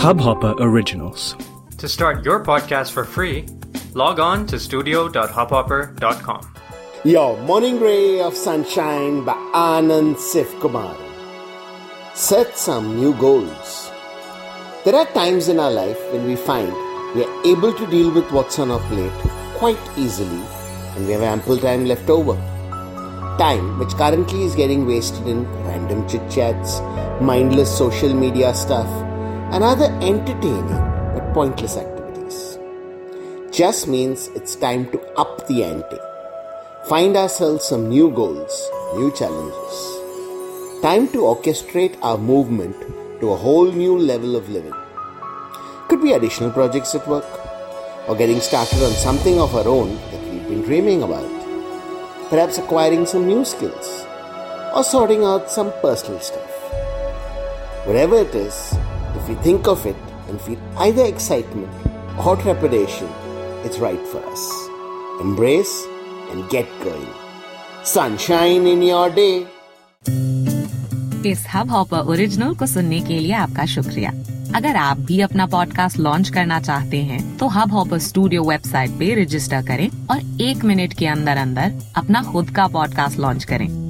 Hubhopper Originals. To start your podcast for free, log on to studio.hubhopper.com. Your morning ray of sunshine by Anand Sivkumar. Set some new goals. There are times in our life when we find we are able to deal with what's on our plate quite easily and we have ample time left over. Time which currently is getting wasted in random chit chats, mindless social media stuff, and other entertaining but pointless activities. Just means it's time to up the ante. Find ourselves some new goals, new challenges. Time to orchestrate our movement to a whole new level of living. Could be additional projects at work, or getting started on something of our own that we've been dreaming about. Perhaps acquiring some new skills, or sorting out some personal stuff. Whatever it is, if we think of it and feel either excitement or trepidation, it's right for us. Embrace and get going. Sunshine in your day. इस Hubhopper original को सुनने के लिए आपका शुक्रिया अगर आप भी अपना पॉडकास्ट लॉन्च करना चाहते हैं तो हब हॉपर स्टूडियो वेबसाइट पे रजिस्टर करें और एक मिनट के अंदर अंदर अपना खुद का पॉडकास्ट लॉन्च करें